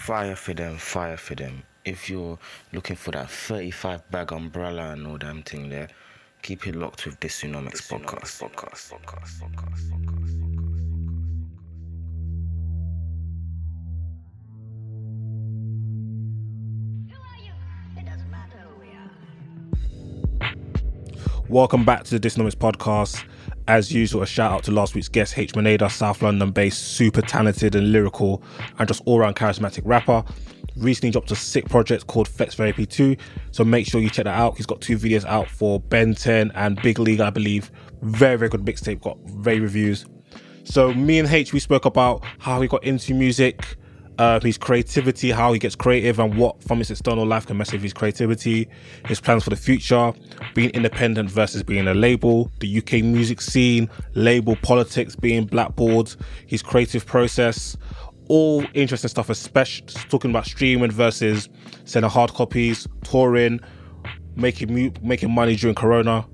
Fire for them, fire for them. If you're looking for that 35 bag umbrella and all damn thing there, keep it locked with this Dysonomics podcast. podcast, podcast, podcast, podcast. Welcome back to the Dysonomics podcast. As usual, a shout out to last week's guest, H. Manada, South London based, super talented and lyrical, and just all round charismatic rapper. Recently dropped a sick project called Flex Therapy 2, so make sure you check that out. He's got two videos out for Ben 10 and Big League, I believe. Very, very good mixtape, got great reviews. So, me and H, we spoke about how he got into music, uh, his creativity, how he gets creative, and what from his external life can mess with his creativity, his plans for the future, being independent versus being a label, the UK music scene, label politics, being blackboard, his creative process, all interesting stuff, especially talking about streaming versus sending hard copies, touring, making making money during Corona.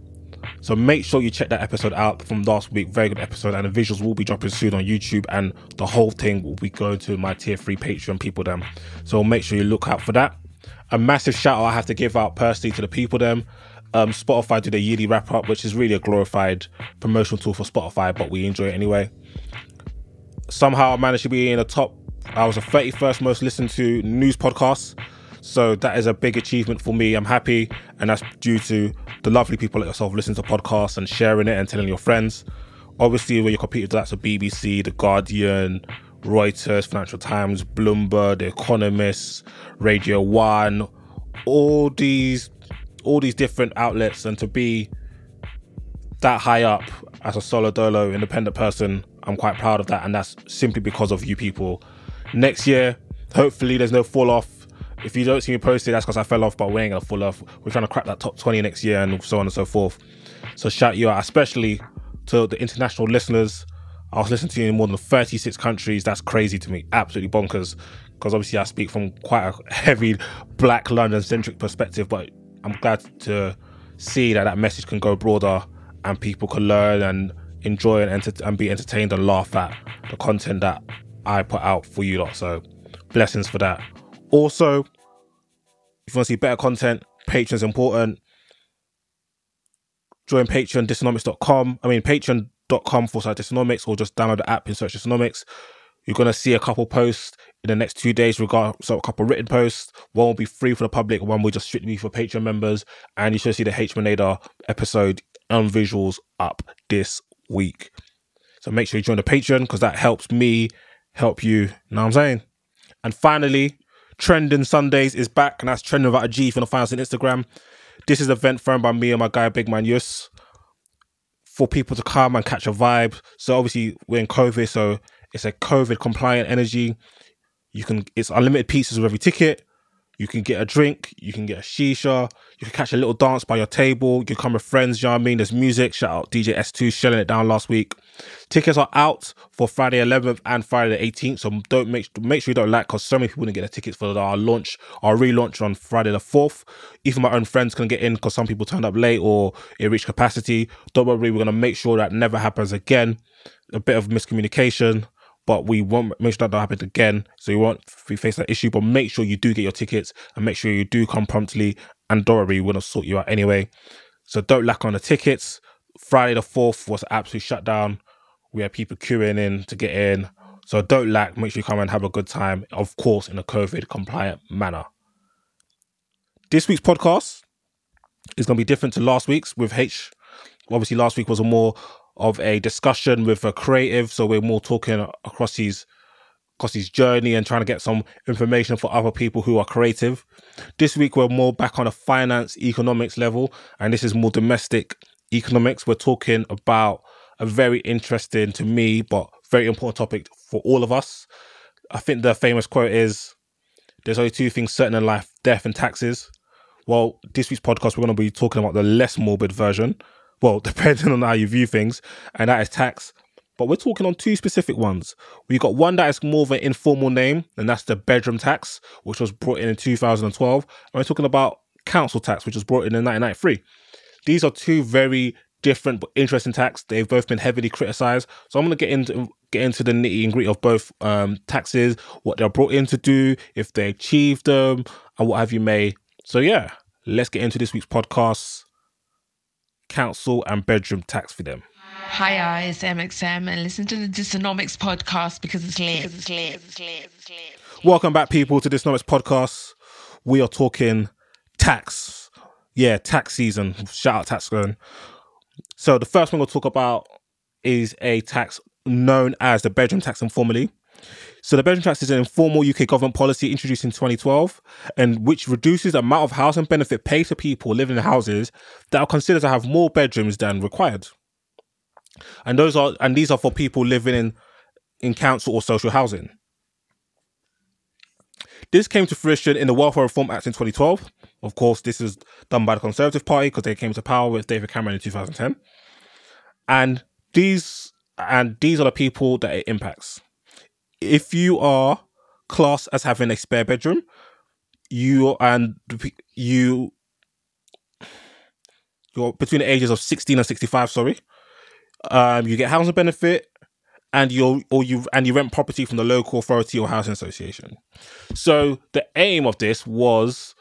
So make sure you check that episode out from last week. Very good episode, and the visuals will be dropping soon on YouTube, and the whole thing will be going to my tier three Patreon people. Them, so make sure you look out for that. A massive shout out I have to give out personally to the people. Them, um, Spotify did a yearly wrap up, which is really a glorified promotional tool for Spotify, but we enjoy it anyway. Somehow I managed to be in the top. I was the 31st most listened to news podcast so that is a big achievement for me. I'm happy, and that's due to the lovely people like yourself listening to podcasts and sharing it and telling your friends. Obviously, when you compete with that's the BBC, The Guardian, Reuters, Financial Times, Bloomberg, The Economist, Radio One, all these, all these different outlets, and to be that high up as a solo dolo independent person, I'm quite proud of that, and that's simply because of you people. Next year, hopefully, there's no fall off if you don't see me posted, that's because I fell off, but we ain't gonna fall off. We're trying to crack that top 20 next year and so on and so forth. So shout you out, especially to the international listeners. I was listening to you in more than 36 countries. That's crazy to me. Absolutely bonkers. Because obviously I speak from quite a heavy black London centric perspective, but I'm glad to see that that message can go broader and people can learn and enjoy and, enter- and be entertained and laugh at the content that I put out for you lot. So blessings for that. Also, if you want to see better content, Patreon's important. Join Patreon, dysonomics.com. I mean, patreon.com for side dysonomics, or just download the app and search dysonomics. You're going to see a couple posts in the next two days, regard so a couple written posts. One will be free for the public, one will just strictly be for Patreon members. And you should see the H Manada episode and visuals up this week. So make sure you join the Patreon because that helps me help you. You know what I'm saying? And finally, Trending Sundays is back, and that's trending without a G if you want to find us on Instagram. This is an event thrown by me and my guy Big Man Yus for people to come and catch a vibe. So obviously we're in COVID, so it's a COVID compliant energy. You can it's unlimited pizzas with every ticket. You can get a drink, you can get a shisha, you can catch a little dance by your table, you can come with friends, you know what I mean? There's music, shout out DJ S2 shelling it down last week. Tickets are out for Friday 11th and Friday the 18th, so don't make make sure you don't like because so many people didn't get their tickets for our uh, launch, our relaunch on Friday the 4th. Even my own friends can get in because some people turned up late or it reached capacity. Don't worry, we're gonna make sure that never happens again. A bit of miscommunication but we won't make sure that don't happen again. So you won't face that issue. But make sure you do get your tickets and make sure you do come promptly. And Dorothy will sort you out anyway. So don't lack on the tickets. Friday the fourth was absolutely shut down. We had people queuing in to get in. So don't lack. Make sure you come and have a good time. Of course, in a COVID compliant manner. This week's podcast is going to be different to last week's with H. Obviously, last week was a more of a discussion with a creative. So we're more talking across his across his journey and trying to get some information for other people who are creative. This week we're more back on a finance economics level, and this is more domestic economics. We're talking about a very interesting to me, but very important topic for all of us. I think the famous quote is there's only two things certain in life death and taxes. Well, this week's podcast, we're going to be talking about the less morbid version. Well, depending on how you view things, and that is tax. But we're talking on two specific ones. We've got one that is more of an informal name, and that's the bedroom tax, which was brought in in 2012. And we're talking about council tax, which was brought in in 1993. These are two very different but interesting tax. They've both been heavily criticized. So I'm going to get into get into the nitty and gritty of both um, taxes, what they're brought in to do, if they achieve them, and what have you may. So yeah, let's get into this week's podcast. Council and bedroom tax for them. Hi, it's MXM, and listen to the Dysonomics podcast because it's lit. Because it's lit. It's lit. It's lit. Welcome back, people, to Dysonomics podcast. We are talking tax. Yeah, tax season. Shout out tax going. So the first one we'll talk about is a tax known as the bedroom tax informally. So the bedroom tax is an informal UK government policy introduced in 2012 and which reduces the amount of housing benefit paid to people living in houses that are considered to have more bedrooms than required. And those are and these are for people living in in council or social housing. This came to fruition in the Welfare Reform Act in 2012. Of course, this is done by the Conservative Party because they came to power with David Cameron in 2010. And these and these are the people that it impacts. If you are classed as having a spare bedroom, you and you you're between the ages of 16 and 65, sorry. Um, you get housing benefit and you or you and you rent property from the local authority or housing association. So the aim of this was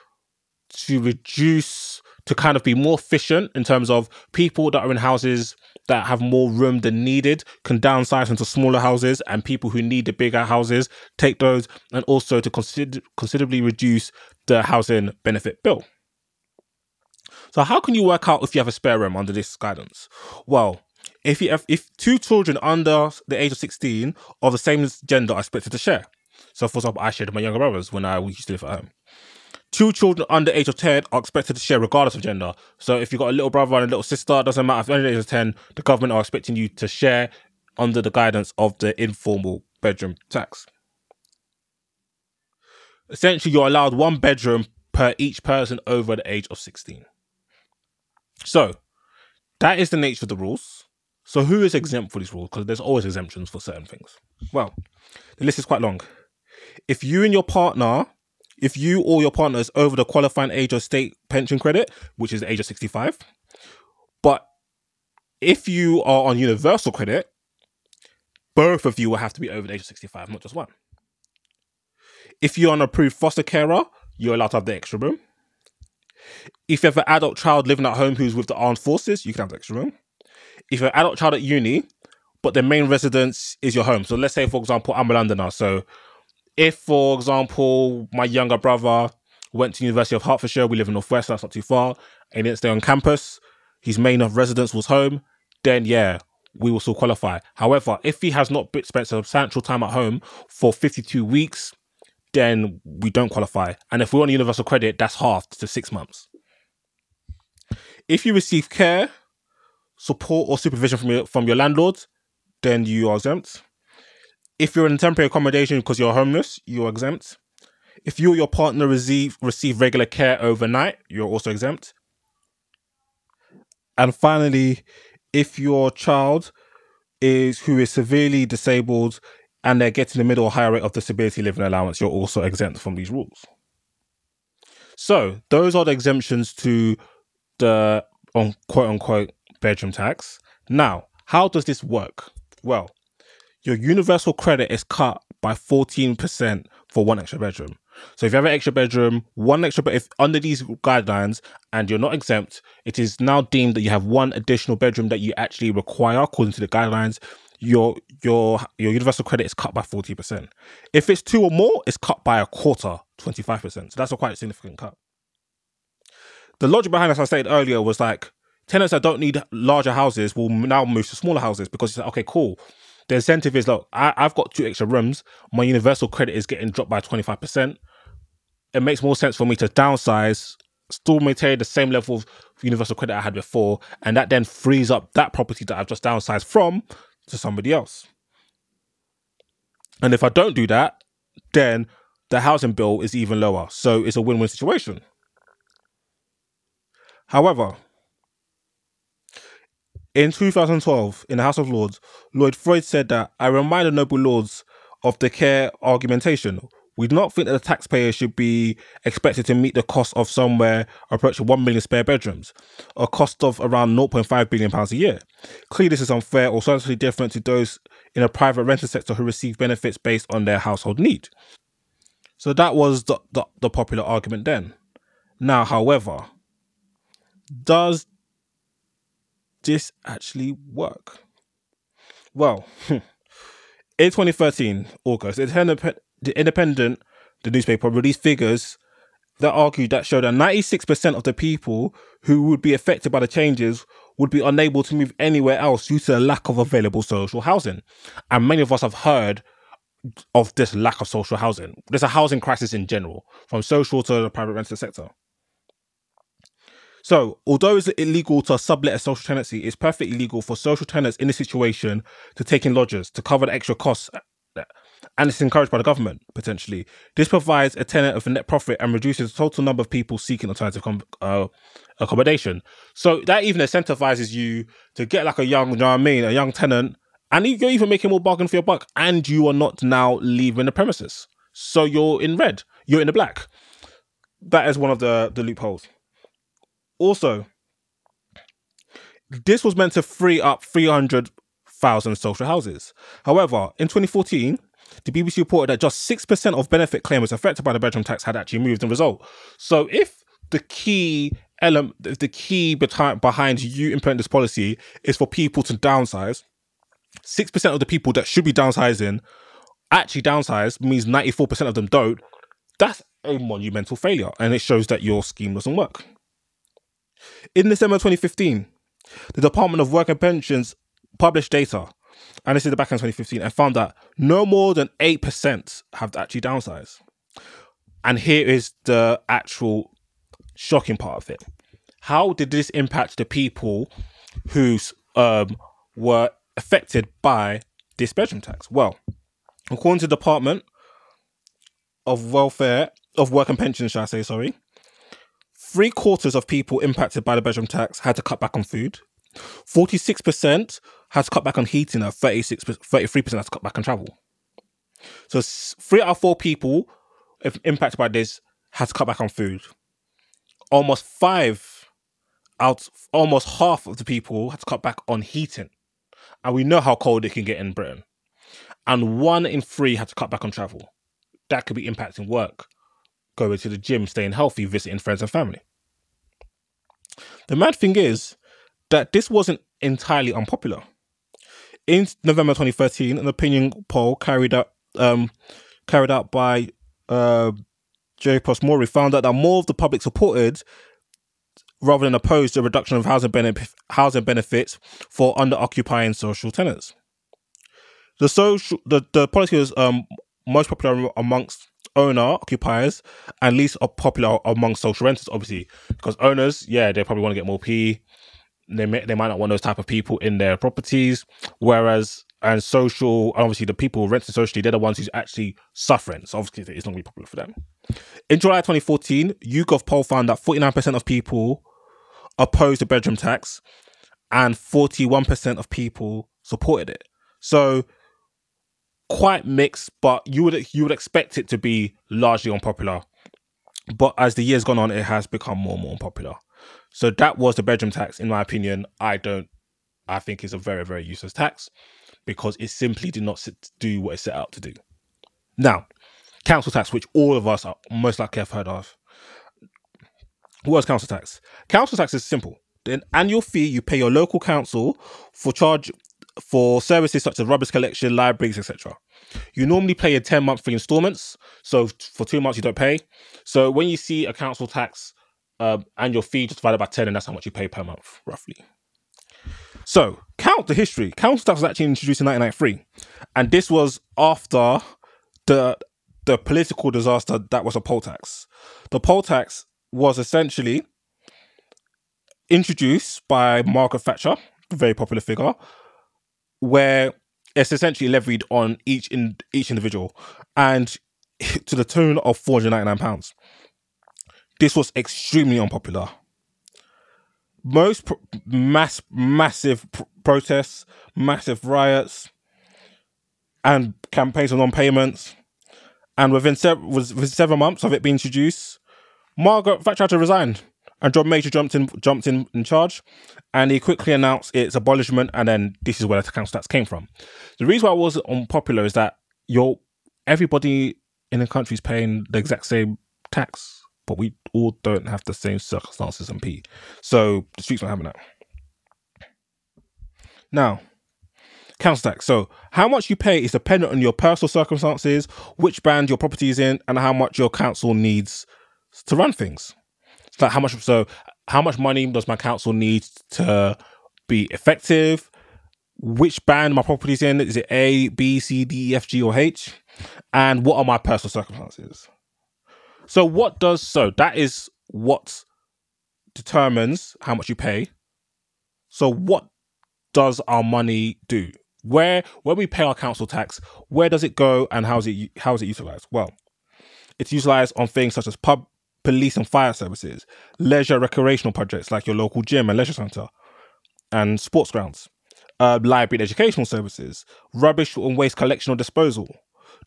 to reduce to kind of be more efficient in terms of people that are in houses that have more room than needed can downsize into smaller houses and people who need the bigger houses take those and also to consider considerably reduce the housing benefit bill. So how can you work out if you have a spare room under this guidance? Well, if you have, if two children under the age of 16 of the same gender are expected to share. So for example, I shared my younger brothers when I used to live at home two children under age of 10 are expected to share regardless of gender. So if you've got a little brother and a little sister, doesn't matter if you're under the age of 10, the government are expecting you to share under the guidance of the informal bedroom tax. Essentially, you're allowed one bedroom per each person over the age of 16. So that is the nature of the rules. So who is exempt for these rules? Because there's always exemptions for certain things. Well, the list is quite long. If you and your partner if you or your partner is over the qualifying age of state pension credit, which is the age of 65, but if you are on universal credit, both of you will have to be over the age of 65, not just one. If you're an approved foster carer, you're allowed to have the extra room. If you have an adult child living at home who's with the armed forces, you can have the extra room. If you're an adult child at uni, but their main residence is your home. So let's say, for example, I'm a Londoner, so if, for example, my younger brother went to University of Hertfordshire, we live in Northwest, that's not too far, and he didn't stay on campus, his main of residence was home, then yeah, we will still qualify. However, if he has not spent substantial time at home for 52 weeks, then we don't qualify. And if we're on universal credit, that's halved to six months. If you receive care, support, or supervision from your from your landlord, then you are exempt. If you're in temporary accommodation because you're homeless, you're exempt. If you or your partner receive receive regular care overnight, you're also exempt. And finally, if your child is who is severely disabled and they're getting the middle or higher rate of disability living allowance, you're also exempt from these rules. So those are the exemptions to the on quote unquote bedroom tax. Now, how does this work? Well, your universal credit is cut by 14% for one extra bedroom. So if you have an extra bedroom, one extra, but if under these guidelines and you're not exempt, it is now deemed that you have one additional bedroom that you actually require according to the guidelines. Your your your universal credit is cut by 40%. If it's two or more, it's cut by a quarter, 25%. So that's a quite significant cut. The logic behind this I said earlier was like tenants that don't need larger houses will now move to smaller houses because it's like, okay, cool the incentive is look, I, have got two extra rooms. My universal credit is getting dropped by 25%. It makes more sense for me to downsize, still maintain the same level of universal credit I had before, and that then frees up that property that I've just downsized from to somebody else. And if I don't do that, then the housing bill is even lower. So it's a win win situation. However, in 2012, in the House of Lords, Lord Freud said that I remind the noble lords of the care argumentation. We do not think that the taxpayer should be expected to meet the cost of somewhere approaching 1 million spare bedrooms, a cost of around 0.5 billion pounds a year. Clearly, this is unfair or substantially different to those in a private rental sector who receive benefits based on their household need. So that was the, the, the popular argument then. Now, however, does this actually work? Well, in 2013, August, the Independent, the newspaper, released figures that argued that showed that 96% of the people who would be affected by the changes would be unable to move anywhere else due to the lack of available social housing. And many of us have heard of this lack of social housing. There's a housing crisis in general, from social to the private rental sector. So, although it's illegal to sublet a social tenancy, it's perfectly legal for social tenants in this situation to take in lodgers to cover the extra costs. And it's encouraged by the government, potentially. This provides a tenant of a net profit and reduces the total number of people seeking alternative com- uh, accommodation. So that even incentivizes you to get like a young, you know what I mean, a young tenant, and you're even making more bargain for your buck, and you are not now leaving the premises. So you're in red, you're in the black. That is one of the, the loopholes. Also, this was meant to free up 300,000 social houses. However, in 2014, the BBC reported that just 6% of benefit claimers affected by the bedroom tax had actually moved in result. So if the key element, the key behind you implementing this policy is for people to downsize, 6% of the people that should be downsizing actually downsize means 94% of them don't. That's a monumental failure and it shows that your scheme doesn't work. In December 2015, the Department of Work and Pensions published data, and this is the back in 2015, and found that no more than 8% have actually downsized. And here is the actual shocking part of it. How did this impact the people who um, were affected by this bedroom tax? Well, according to the Department of Welfare, of Work and Pensions, shall I say, sorry, three quarters of people impacted by the bedroom tax had to cut back on food. 46% had to cut back on heating, and 36, 33% had to cut back on travel. So three out of four people if impacted by this had to cut back on food. Almost five out, almost half of the people had to cut back on heating. And we know how cold it can get in Britain. And one in three had to cut back on travel. That could be impacting work going to the gym, staying healthy, visiting friends and family. The mad thing is that this wasn't entirely unpopular. In November 2013, an opinion poll carried out um, carried out by uh, J. Mori found out that more of the public supported rather than opposed the reduction of housing, benef- housing benefits for under occupying social tenants. The social the, the policy was um, most popular amongst owner occupiers and least are popular among social renters, obviously, because owners, yeah, they probably want to get more P. They may, they might not want those type of people in their properties, whereas and social, obviously, the people renting socially, they're the ones who's actually suffering. So obviously, it's not going to be popular for them. In July 2014, YouGov poll found that 49% of people opposed the bedroom tax, and 41% of people supported it. So quite mixed, but you would you would expect it to be largely unpopular. But as the years gone on, it has become more and more unpopular. So that was the bedroom tax, in my opinion. I don't. I think it's a very very useless tax because it simply did not do what it set out to do. Now, council tax, which all of us are most likely have heard of. What is council tax? Council tax is simple. An annual fee you pay your local council for charge for services such as rubbish collection, libraries, etc. You normally pay in 10 monthly installments. So for two months, you don't pay. So when you see a council tax um, your fee just divided by 10, and that's how much you pay per month, roughly. So, count the history. Council tax was actually introduced in 1993. And this was after the the political disaster that was a poll tax. The poll tax was essentially introduced by Margaret Thatcher, a very popular figure, where it's essentially levied on each in each individual, and to the tune of £499. This was extremely unpopular. Most mass, massive pr- protests, massive riots, and campaigns of non-payments. And within, was, within several months of it being introduced, Margaret Thatcher had to resign, and John Major jumped in, jumped in in charge, and he quickly announced its abolishment. And then this is where the council tax came from. The reason why it wasn't unpopular is that you're everybody in the country is paying the exact same tax, but we all don't have the same circumstances and P. So the streets not having that. Now, council tax. So how much you pay is dependent on your personal circumstances, which band your property is in, and how much your council needs to run things. Like how much so how much money does my council need to be effective? Which band my property's in? Is it A, B, C, D, E, F, G, or H? And what are my personal circumstances? So what does so that is what determines how much you pay. So what does our money do? Where when we pay our council tax, where does it go and how is it how is it utilized? Well, it's utilized on things such as pub, police and fire services, leisure recreational projects like your local gym and leisure centre, and sports grounds, uh, library and educational services, rubbish and waste collection or disposal,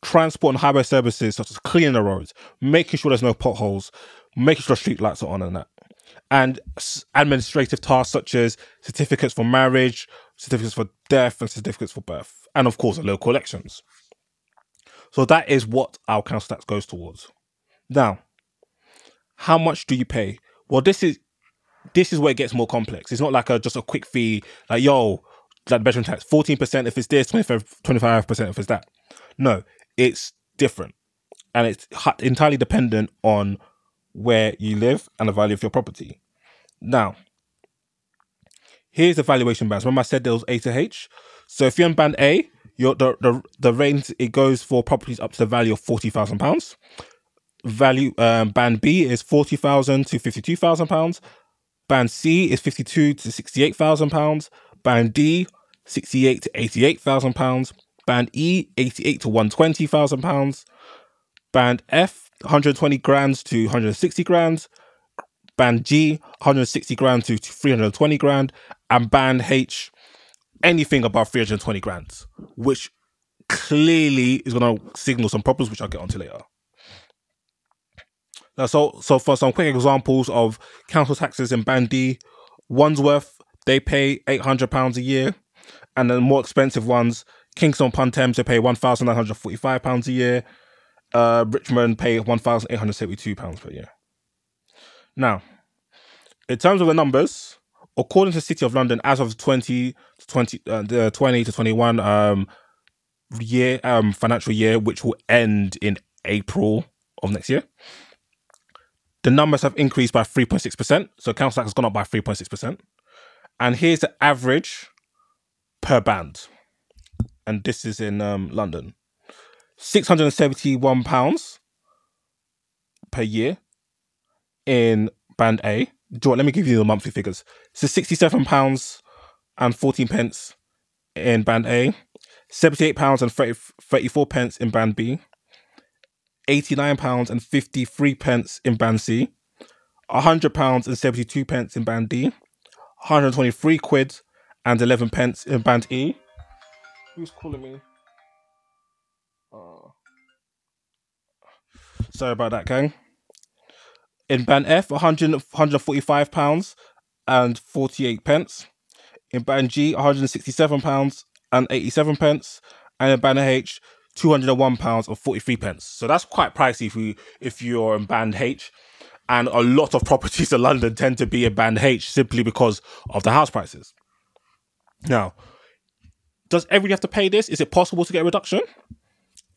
transport and highway services such as cleaning the roads, making sure there's no potholes, making sure street lights are on and that. And administrative tasks such as certificates for marriage, certificates for death, and certificates for birth. And of course, local elections. So that is what our council tax goes towards. Now, how much do you pay? Well, this is this is where it gets more complex. It's not like a just a quick fee, like yo, like bedroom tax, 14% if it's this, 25% if it's that. No, it's different. And it's entirely dependent on where you live and the value of your property. Now, here's the valuation bands. Remember I said there was A to H? So if you're in band A, your the, the the range it goes for properties up to the value of forty thousand pounds. Value um, band B is forty thousand to fifty two thousand pounds. Band C is fifty two to sixty eight thousand pounds. Band D sixty eight to eighty eight thousand pounds. Band E, 88 to 120,000 pounds. Band F, 120 grand to 160 grand. Band G, 160 grand to 320 grand. And Band H, anything above 320 grand, which clearly is going to signal some problems, which I'll get onto later. So, so for some quick examples of council taxes in Band D, Wandsworth, they pay £800 a year. And the more expensive ones, Kingston upon Thames, they pay £1,945 a year. Uh, Richmond pay £1,872 per year. Now, in terms of the numbers, according to the City of London, as of 20 to 20, uh, the 20 to 21 um, year, um, financial year, which will end in April of next year, the numbers have increased by 3.6%. So council tax has gone up by 3.6%. And here's the average per band and this is in um, London. Six hundred and seventy-one pounds per year in Band A. Joy, let me give you the monthly figures. So sixty-seven pounds and fourteen pence in Band A, seventy-eight pounds and 30, 34 pence in Band B, eighty-nine pounds and fifty-three pence in Band C, hundred pounds and seventy-two pence in Band D, one hundred twenty-three quid and eleven pence in Band E Who's calling me? Uh, sorry about that, gang. In band F, 100, 145 pounds and 48 pence. In band G, 167 pounds and 87 pence. And in band H, 201 pounds and 43 pence. So that's quite pricey if you if you're in band H. And a lot of properties in London tend to be in band H simply because of the house prices. Now, does everybody have to pay this? Is it possible to get a reduction?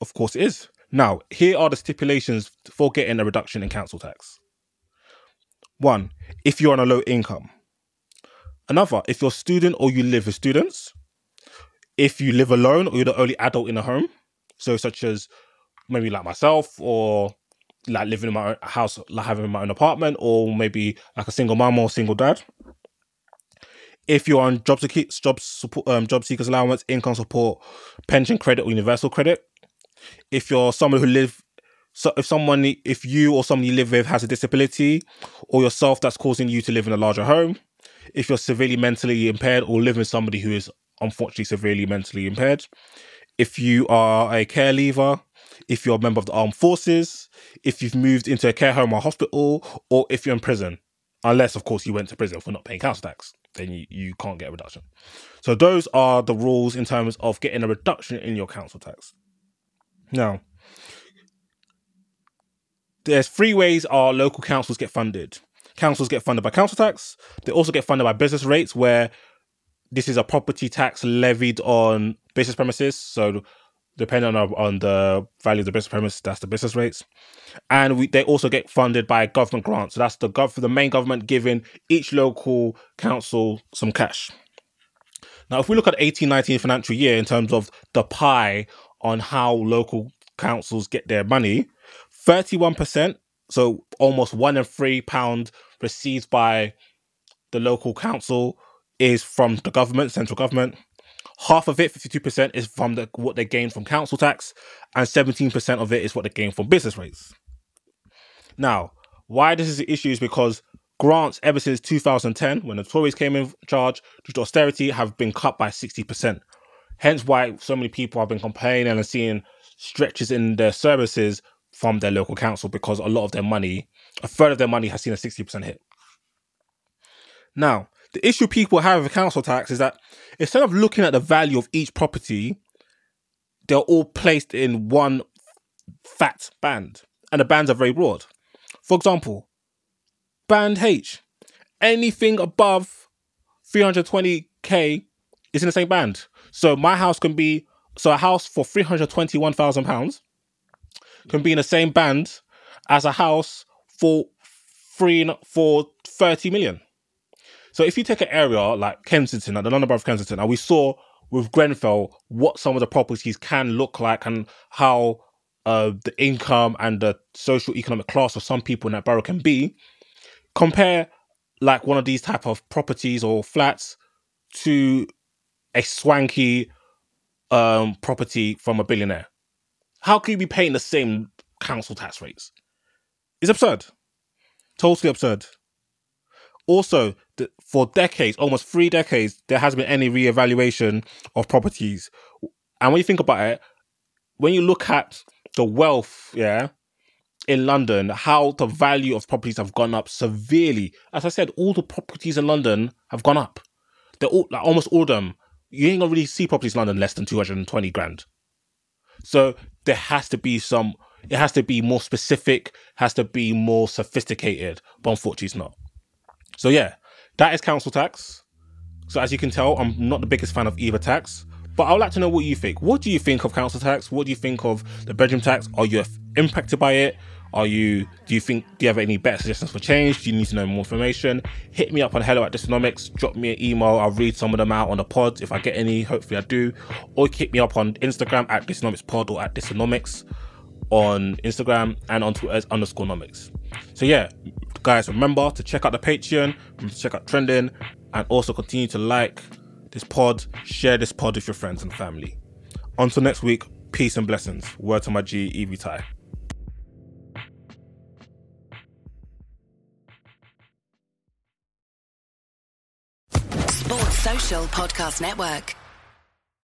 Of course it is. Now, here are the stipulations for getting a reduction in council tax. One, if you're on a low income. Another, if you're a student or you live with students. If you live alone or you're the only adult in a home. So, such as maybe like myself or like living in my own house, like having my own apartment, or maybe like a single mom or single dad if you're on job seekers, job support, um, job seekers allowance, income support, pension credit, or universal credit. If you're someone who live so if someone, if you or somebody you live with has a disability, or yourself that's causing you to live in a larger home, if you're severely mentally impaired or live with somebody who is unfortunately severely mentally impaired, if you are a care leaver, if you're a member of the armed forces, if you've moved into a care home or hospital, or if you're in prison, unless of course you went to prison for not paying council tax, then you, you can't get a reduction. So those are the rules in terms of getting a reduction in your council tax. Now, there's three ways our local councils get funded. Councils get funded by council tax. They also get funded by business rates, where this is a property tax levied on business premises. So depending on, on the value of the business premise, that's the business rates. And we, they also get funded by government grants. So that's the gov the main government giving each local council some cash. Now, if we look at 1819 financial year in terms of the pie on how local councils get their money, 31%, so almost one in three pound received by the local council is from the government, central government. Half of it, 52%, is from the, what they gain from council tax, and 17% of it is what they gain from business rates. Now, why this is an issue is because grants ever since 2010, when the Tories came in charge due to austerity, have been cut by 60%. Hence why so many people have been complaining and seeing stretches in their services from their local council because a lot of their money, a third of their money has seen a 60% hit. Now, the issue people have with council tax is that instead of looking at the value of each property, they're all placed in one fat band, and the bands are very broad. For example, band H, anything above 320k is in the same band. So my house can be so a house for 321,000 pounds can be in the same band as a house for three for 30 million. So if you take an area like Kensington, like the London Borough of Kensington, and we saw with Grenfell what some of the properties can look like and how uh, the income and the social economic class of some people in that borough can be, compare like one of these type of properties or flats to a swanky um, property from a billionaire. How can you be paying the same council tax rates? It's absurd. Totally absurd. Also, for decades, almost three decades, there hasn't been any re-evaluation of properties. And when you think about it, when you look at the wealth, yeah, in London, how the value of properties have gone up severely. As I said, all the properties in London have gone up. They're all like almost all of them. You ain't gonna really see properties in London less than 220 grand. So there has to be some it has to be more specific, has to be more sophisticated, but unfortunately it's not. So yeah, that is council tax. So as you can tell, I'm not the biggest fan of either tax. But I would like to know what you think. What do you think of council tax? What do you think of the bedroom tax? Are you impacted by it? Are you? Do you think? Do you have any better suggestions for change? Do you need to know more information? Hit me up on hello at Dysonomics. Drop me an email. I'll read some of them out on the pod if I get any. Hopefully I do. Or hit me up on Instagram at Dysonomics Pod or at Dysonomics on Instagram and on Twitter as underscore nomics. So yeah, guys, remember to check out the Patreon, to check out Trending, and also continue to like this pod, share this pod with your friends and family. Until next week, peace and blessings. Word to my G, Evie Tai. Sports Social Podcast Network.